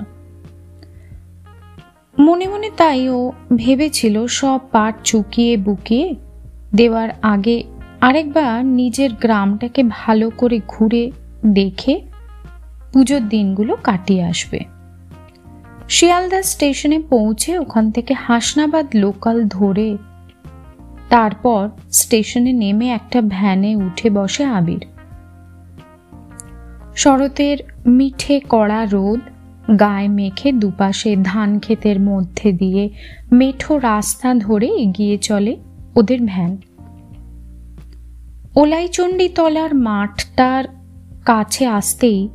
মনে মনে তাই ও ভেবেছিল সব পাট চুকিয়ে বুকিয়ে দেওয়ার আগে আরেকবার নিজের গ্রামটাকে ভালো করে ঘুরে দেখে পুজোর দিনগুলো কাটিয়ে আসবে। শিয়ালদা স্টেশনে পৌঁছে ওখান থেকে হাসনাবাদ লোকাল ধরে তারপর স্টেশনে নেমে একটা ভ্যানে উঠে বসে আবির। শরতের মিঠে কড়া রোদ গায়ে মেখে দুপাশে ধান ক্ষেতের মধ্যে দিয়ে মেঠো রাস্তা ধরে এগিয়ে চলে ওদের ভ্যান। ওলাইচণ্ডী তলার মাঠটার কাছে আসতেই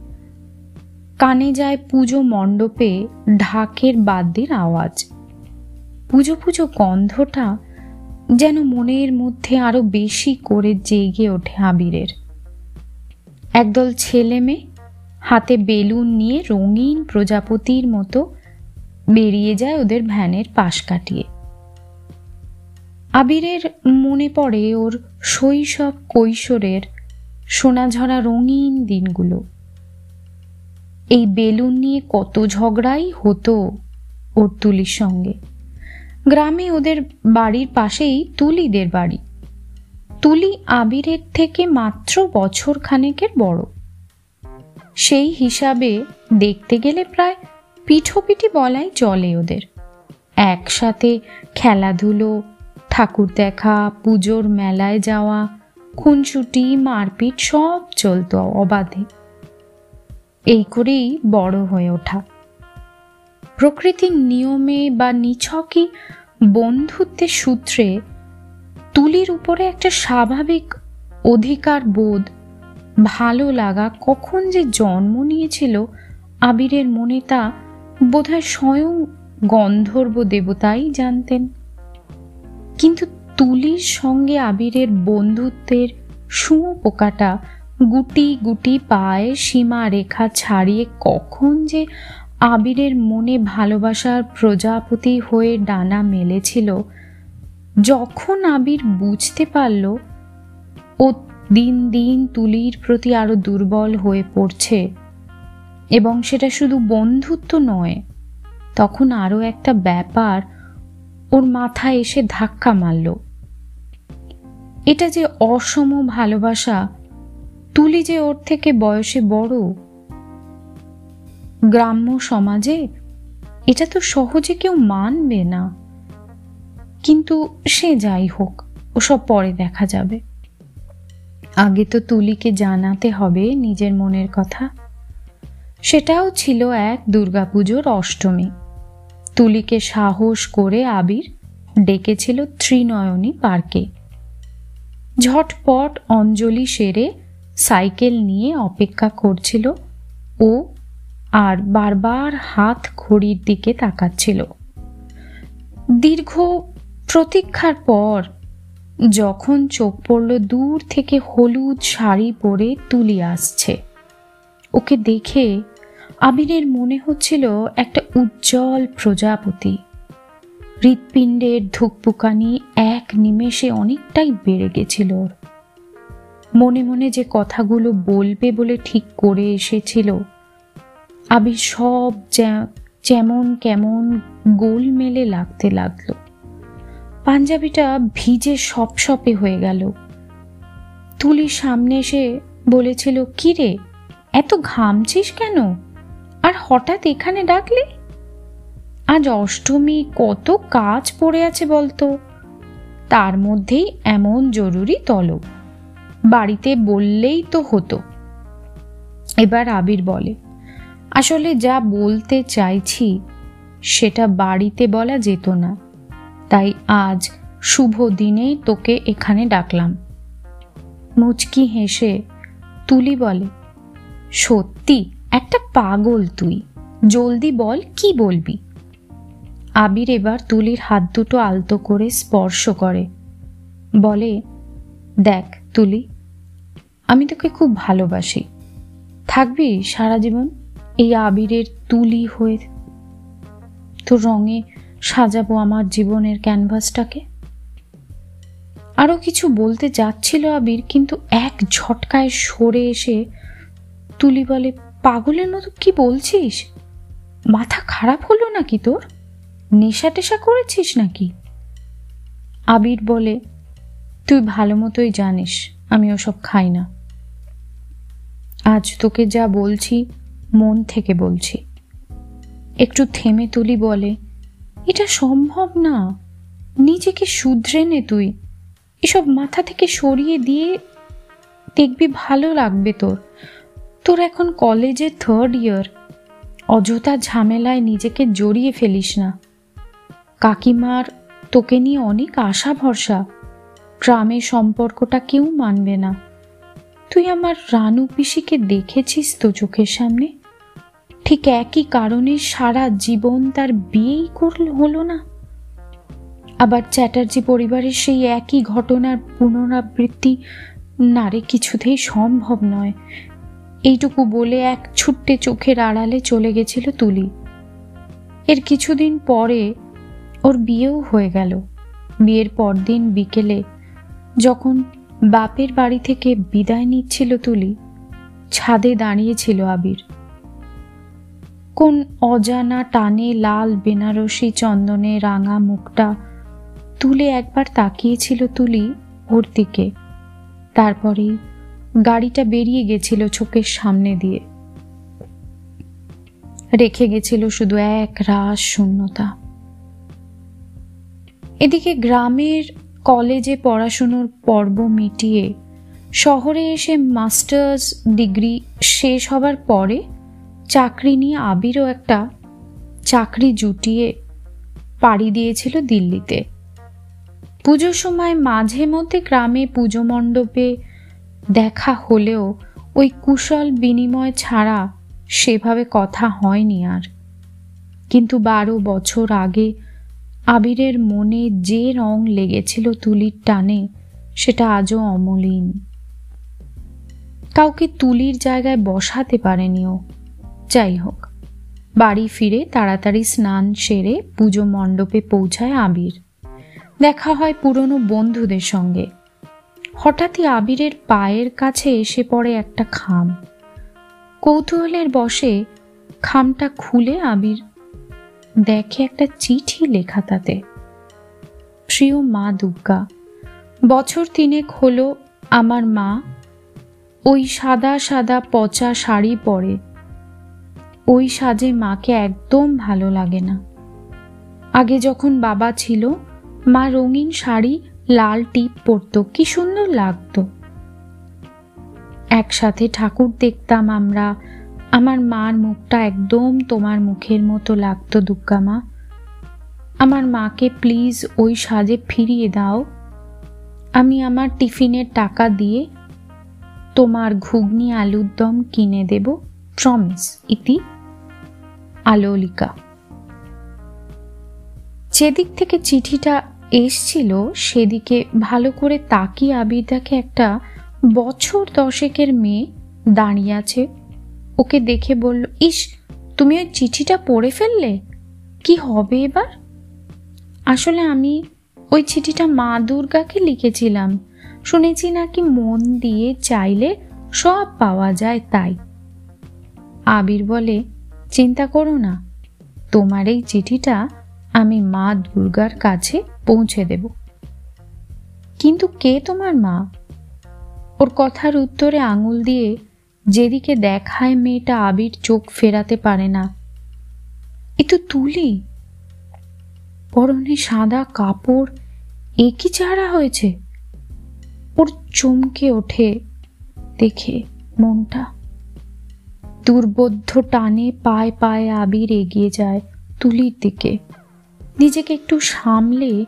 কানে যায় পুজো মণ্ডপে ঢাকের বাদ্যের আওয়াজ। পুজো পুজো গন্ধটা যেন মনের মধ্যে আরও বেশি করে জেগে ওঠে আবিরের। একদল ছেলে মেয়ে হাতে বেলুন নিয়ে রঙিন প্রজাপতির মতো বেরিয়ে যায় ওদের ভ্যানের পাশ কাটিয়ে। আবিরের মনে পড়ে ওর শৈশব কৈশোরের সোনাঝরা রঙিন দিনগুলো। এই বেলুন নিয়ে কত ঝগড়াই হতো ওর তুলির সঙ্গে। গ্রামে ওদের বাড়ির পাশেই তুলিদের বাড়ি। তুলি আবিরের থেকে মাত্র বছর খানেকের বড়। সেই হিসাবে দেখতে গেলে প্রায় পিঠোপিঠি বলাই চলে ওদের। একসাথে খেলাধুলো, ঠাকুর দেখা, পুজোর মেলায় যাওয়া খুনছুটি মারপিট সব চলত অবাধে। এই করেই বড় হয়ে ওঠা। প্রকৃতির নিয়মে বা নিছকই বন্ধুত্বের সূত্রে তুলির উপরে একটা স্বাভাবিক অধিকার বোধ ভালো লাগা কখন যে জন্ম নিয়েছিল আবিরের মনে তা বোধহয় স্বয়ং গন্ধর্ব দেবতাই জানতেন। কিন্তু তুলির সঙ্গে আবিরের বন্ধুত্বের শুঁয়ো পোকাটা গুটি গুটি পায়ে সীমা রেখা ছাড়িয়ে কখন যে আবিরের মনে ভালোবাসার প্রজাপতি হয়ে ডানা মেলেছিল। যখন আবির বুঝতে পারল, ও দিন দিন তুলির প্রতি আরও দুর্বল হয়ে পড়ছে এবং সেটা শুধু বন্ধুত্ব নয়, তখন আরও একটা ব্যাপার ওর মাথায় এসে ধাক্কা মারল। এটা যে অসম ভালোবাসা, তুলি যে ওর থেকে বয়সে বড় গ্রাম্য সমাজে? এটা তো সহজে কেউ মানবে না। কিন্তু সে যাই হোক, ওসব পরে দেখা যাবে। আগে তো তুলিকে জানাতে হবে নিজের মনের কথা। সেটাও ছিল এক দুর্গাপুজোর অষ্টমী। তুলিকে সাহস করে আবির ডেকেছিল ত্রিনয়নী পার্কে। ঝটপট অঞ্জলি সেরে সাইকেল নিয়ে অপেক্ষা করছিল ও আর বারবার হাত ঘড়ির দিকে তাকাচ্ছিল। দীর্ঘ প্রতীক্ষার পর যখন চোখ পড়ল দূর থেকে হলুদ শাড়ি পরে তুলি আসছে। ওকে দেখে আবিরের মনে হচ্ছিল একটা উজ্জ্বল প্রজাপতি। হৃৎপিণ্ডের ধুকপুকানি এক নিমেষে অনেকটাই বেড়ে গেছিল ওর। মনে মনে যে কথাগুলো বলবে বলে ঠিক করে এসেছিল আবির সব যেমন কেমন গোল মেলে লাগতে লাগল। পাঞ্জাবিটা ভিজে সপ সপে হয়ে গেল। তুলির সামনে এসে বলেছিল, কি রে, এত ঘামছিস কেন? আর হঠাৎ এখানে ডাকলি? আজ অষ্টমী, কত কাজ পড়ে আছে বলতো। তার মধ্যেই এমন জরুরি তলব। বাড়িতে বললেই তো হতো। এবার আবির বলে আসলে যা বলতে চাইছি, সেটা বাড়িতে বলা যেত না। তাই আজ শুভ দিনেই তোকে এখানে ডাকলাম। মুচকি হেসে তুলি বলে, সত্যি, একটা পাগল তুই। জলদি বল, কি বলবি? আবির এবার তুলির হাত দুটো আলতো করে স্পর্শ করে। বলে, দেখ তুলি, আমি তোকে খুব ভালোবাসি। থাকবি সারা জীবন? এই আবিরের তুলি হয়ে তোর রঙে সাজাবো আমার জীবনের ক্যানভাসটাকে? আরও কিছু বলতে যাচ্ছিল আবির, কিন্তু এক ঝটকায় সরে এসে তুলি বলে, পাগলের মতো কি বলছিস? মাথা খারাপ হলো নাকি তোর? নেশা টেশা করেছিস নাকি? আবির বলে, তুই ভালো মতোই জানিস, আমি ওসব খাই না। আজ তোকে যা বলছি মন থেকে বলছি। একটু থেমে তুলি বলে, এটা সম্ভব না। নিজেকে শুধরে নে তুই। এসব মাথা থেকে সরিয়ে দিয়ে দেখবি ভালো লাগবে তোর। তোর এখন কলেজের থার্ড ইয়ার অযথা ঝামেলায় নিজেকে জড়িয়ে ফেলিস না। কাকিমার তোকে নিয়ে অনেক আশা ভরসা। গ্রামের সম্পর্কটা কেউ মানবে না। তুই আমার রানু পিসিকে দেখেছিস তো চোখের সামনে? ঠিক একই কারণে সারা জীবন তার বিয়েই করল হলো না। আবার চ্যাটার্জি পরিবারের সেই একই ঘটনার পুনরাবৃত্তি নারে কিছুতেই সম্ভব নয়। এইটুকু বলে এক ছুট্টে চোখের আড়ালে চলে গেছিল তুলি। এর কিছুদিন পরে ওর বিয়েও হয়ে গেল। বিয়ের পরদিন বিকেলে যখন বাপের বাড়ি থেকে বিদায় নিচ্ছিল তুলি, ছাদে দাঁড়িয়েছিল আবির। কোন অজানা টানে লাল বেনারসি চন্দনে রাঙা মুখটা। তুলে একবার তাকিয়েছিল তুলি ওর দিকে। তারপরেই গাড়িটা বেরিয়ে গেছিল চোখের সামনে দিয়ে। রেখে গেছিল শুধু এক রাস শূন্যতা। এদিকে গ্রামের কলেজে পড়াশুনোর পর্ব মিটিয়ে শহরে এসে মাস্টার্স ডিগ্রি শেষ হবার পরে চাকরি নিয়ে আবিরও একটা চাকরি জুটিয়ে পাড়ি দিয়েছিল দিল্লিতে। পুজোর সময় মাঝে মধ্যে গ্রামে পুজো মণ্ডপে দেখা হলেও ওই কুশল বিনিময় ছাড়া সেভাবে কথা হয়নি আর। কিন্তু বারো বছর আগে আবিরের মনে যে রং লেগেছিল তুলির টানে, সেটা আজও অমলিন। কাউকে তুলির জায়গায় বসাতে পারেনি ও যাই হোক। বাড়ি ফিরে তাড়াতাড়ি স্নান সেরে পুজো মণ্ডপে পৌঁছায় আবির। দেখা হয় পুরনো বন্ধুদের সঙ্গে। হঠাৎই আবিরের পায়ের কাছে এসে পড়ে একটা খাম। কৌতূহলের বসে খামটা খুলে আবির দেখে একটা চিঠি লেখা তাতে। প্রিয় মা দুর্গা, বছর তিনেক হলো আমার মা, ওই সাদা সাদা পচা শাড়ি পরে। ওই সাজে মাকে একদম ভালো লাগে না। আগে যখন বাবা ছিল, মা রঙিন শাড়ি, লাল টিপ পরত, কি সুন্দর লাগতো। একসাথে ঠাকুর দেখতাম আমরা, আমার মার মুখটা একদম তোমার মুখের মতো লাগতো, দুর্গা মা। আমার মাকে প্লিজ ওই সাজে ফিরিয়ে দাও। আমি আমার টিফিনের টাকা দিয়ে তোমার ঘুগনি আলুর দম কিনে দেব প্রমিস ইতি। আলোলিকা। যেদিক থেকে চিঠিটা এসছিল, সেদিকে ভালো করে তাকিয়ে আবির দেখে একটা বছর দশেকের মেয়ে দাঁড়িয়ে আছে। ওকে দেখে বলল, ইস, তুমি ওই চিঠিটা পড়ে ফেললে? কি হবে এবার? আসলে আমি ওই চিঠিটা মা দুর্গাকে লিখেছিলাম। শুনেছি নাকি মন দিয়ে চাইলে সব পাওয়া যায় তাই। আবির বলে চিন্তা করো না। তোমার এই চিঠিটা আমি মা দুর্গার কাছে পৌঁছে দেব। কিন্তু কে তোমার মা? ওর কথার উত্তরে আঙুল দিয়ে যেদিকে দেখায় মেয়েটা আবির চোখ ফেরাতে পারে না। এ তো তুলি। পরনে সাদা কাপড় একই চেহারা হয়েছে? ওর চমকে ওঠে দেখে মনটা। দুর্বোধ্য টানে পায়ে পায়ে আবির এগিয়ে যায় তুলির দিকে। নিজেকে একটু সামলে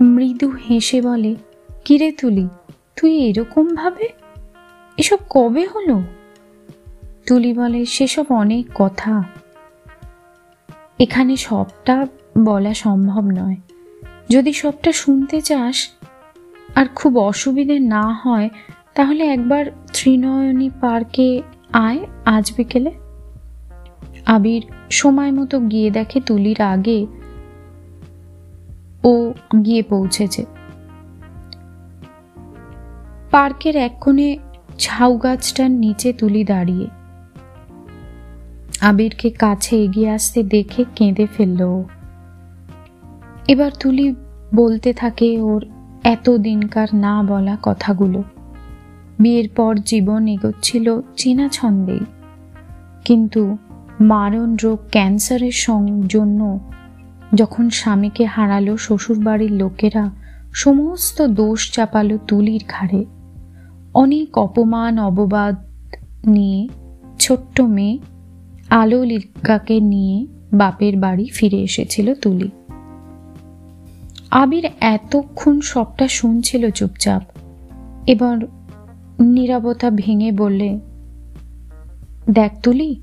মৃদু হেসে বলে কিরে তুলি, তুই এরকম ভাবে? এসব কবে হলো? তুলি বলে, সেসব অনেক কথা। এখানে সবটা বলা সম্ভব নয়। যদি সবটা শুনতে চাস আর খুব অসুবিধে না হয়, তাহলে একবার ত্রিনয়নী পার্কে আয় আজ বিকেলে। আবির সময় মতো গিয়ে দেখে তুলির আগে ও গিয়ে পৌঁছেছে। পার্কের এক কোণে ঝাউ গাছটার নিচে তুলি দাঁড়িয়ে। আবিরকে কাছে এগিয়ে আসতে দেখে কেঁদে ফেলল এবার তুলি বলতে থাকে ওর এত দিনকার না বলা কথাগুলো। বিয়ের পর জীবন এগোচ্ছিল চেনা ছন্দেই কিন্তু মারণ রোগ ক্যান্সারের জন্য যখন স্বামীকে হারালো শ্বশুরবাড়ির লোকেরা, সমস্ত দোষ চাপালো তুলির ঘাড়ে। অনেক অপমান, অববাদ নিয়ে ছোট্ট মেয়ে আলোলিকাকে নিয়ে বাপের বাড়ি ফিরে এসেছিল তুলি। আবির এতক্ষণ সবটা শুনছিল চুপচাপ। এবার নিরাপত্তা ভেঙে বললে, দেখ তুলি,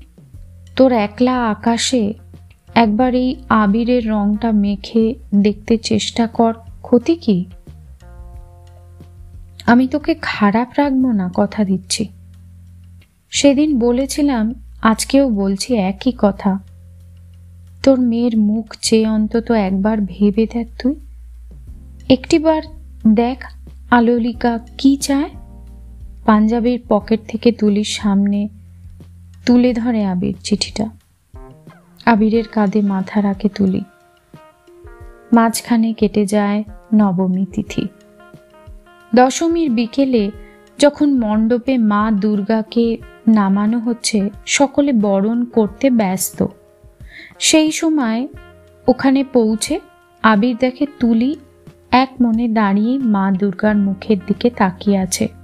তোর একলা আকাশে একবার এই আবিরের রংটা মেখে দেখতে চেষ্টা কর, ক্ষতি কি? আমি তোকে খারাপ রাখব না, কথা দিচ্ছি। সেদিন বলেছিলাম, আজকেও বলছি একই কথা। তোর মেয়ের মুখ চেয়ে অন্তত একবার ভেবে দেখ তুই। একটিবার দেখ আলোলিকা কি চায়। পাঞ্জাবের পকেট থেকে তুলির সামনে তুলে ধরে আবির চিঠিটা। আবিরের কাঁধে মাথা রাখে তুলি। মাঝখানে কেটে যায় নবমী তিথি। দশমীর বিকেলে যখন মণ্ডপে মা দুর্গাকে নামানো হচ্ছে, সকলে বরণ করতে ব্যস্ত। সেই সময় ওখানে পৌঁছে আবির দেখে তুলি এক মনে দাঁড়িয়ে মা দুর্গার মুখের দিকে তাকিয়ে আছে।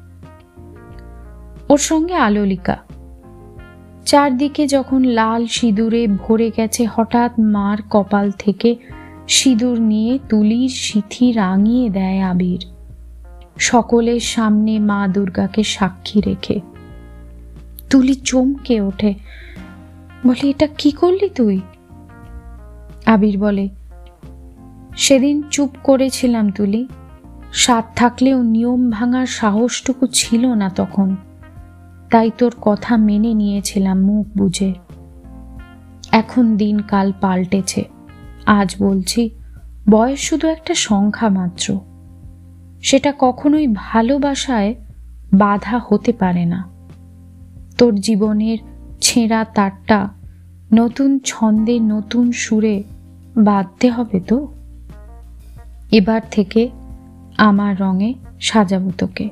ওর সঙ্গে আলোলিকা। চারদিকে যখন লাল সিঁদুরে ভরে গেছে, হঠাৎ মার কপাল থেকে সিঁদুর নিয়ে তুলির সিথি রাঙিয়ে দেয় আবির। সকলের সামনে মা দুর্গাকে সাক্ষী রেখে। তুলি চমকে ওঠে। বলে, এটা কি করলি তুই? আবির বলে, সেদিন চুপ করেছিলাম তুলি। সাত থাকলেও নিয়ম ভাঙার সাহসটুকু ছিল না তখন। তাই তোর কথা মেনে নিয়েছিলাম মুখ বুঝে। এখন দিন কাল পাল্টেছে। আজ বলছি, বয়স শুধু একটা সংখ্যা মাত্র। সেটা কখনোই ভালোবাসায় বাধা হতে পারে না। তোর জীবনের ছেঁড়া তারটা নতুন ছন্দে নতুন সুরে বাঁধতে হবে তো? এবার থেকে আমার রঙে সাজাবো তোকে।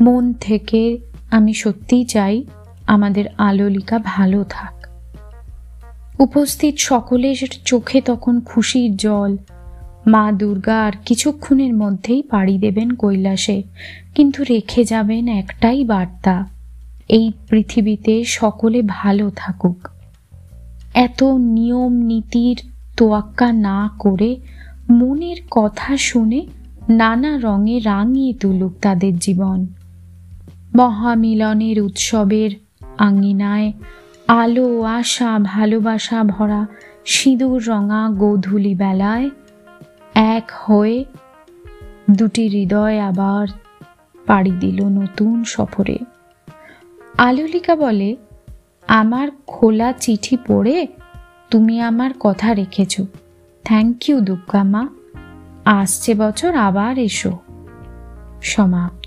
মন থেকে আমি সত্যিই চাই আমাদের আলোলিকা ভালো থাক। উপস্থিত সকলের চোখে তখন খুশির জল। মা দুর্গা আর কিছুক্ষণের মধ্যেই পাড়ি দেবেন কৈলাসে, কিন্তু রেখে যাবেন একটাই বার্তা, এই পৃথিবীতে সকলে ভালো থাকুক। এত নিয়ম নীতির তোয়াক্কা না করে মনের কথা শুনে নানা রঙে রাঙিয়ে তুলুক তাদের জীবন। মহামিলনের উৎসবের আঙ্গিনায় আলো, আশা, ভালোবাসা ভরা সিঁদুর রঙা গোধূলি বেলায় এক হয়ে দুটি হৃদয় আবার পাড়ি দিল নতুন সফরে। আলোলিকা বলে, আমার খোলা চিঠি পড়ে তুমি আমার কথা রেখেছ। থ্যাংক ইউ দুর্গা মা। আসছে বছর আবার এসো। সমাপ্ত।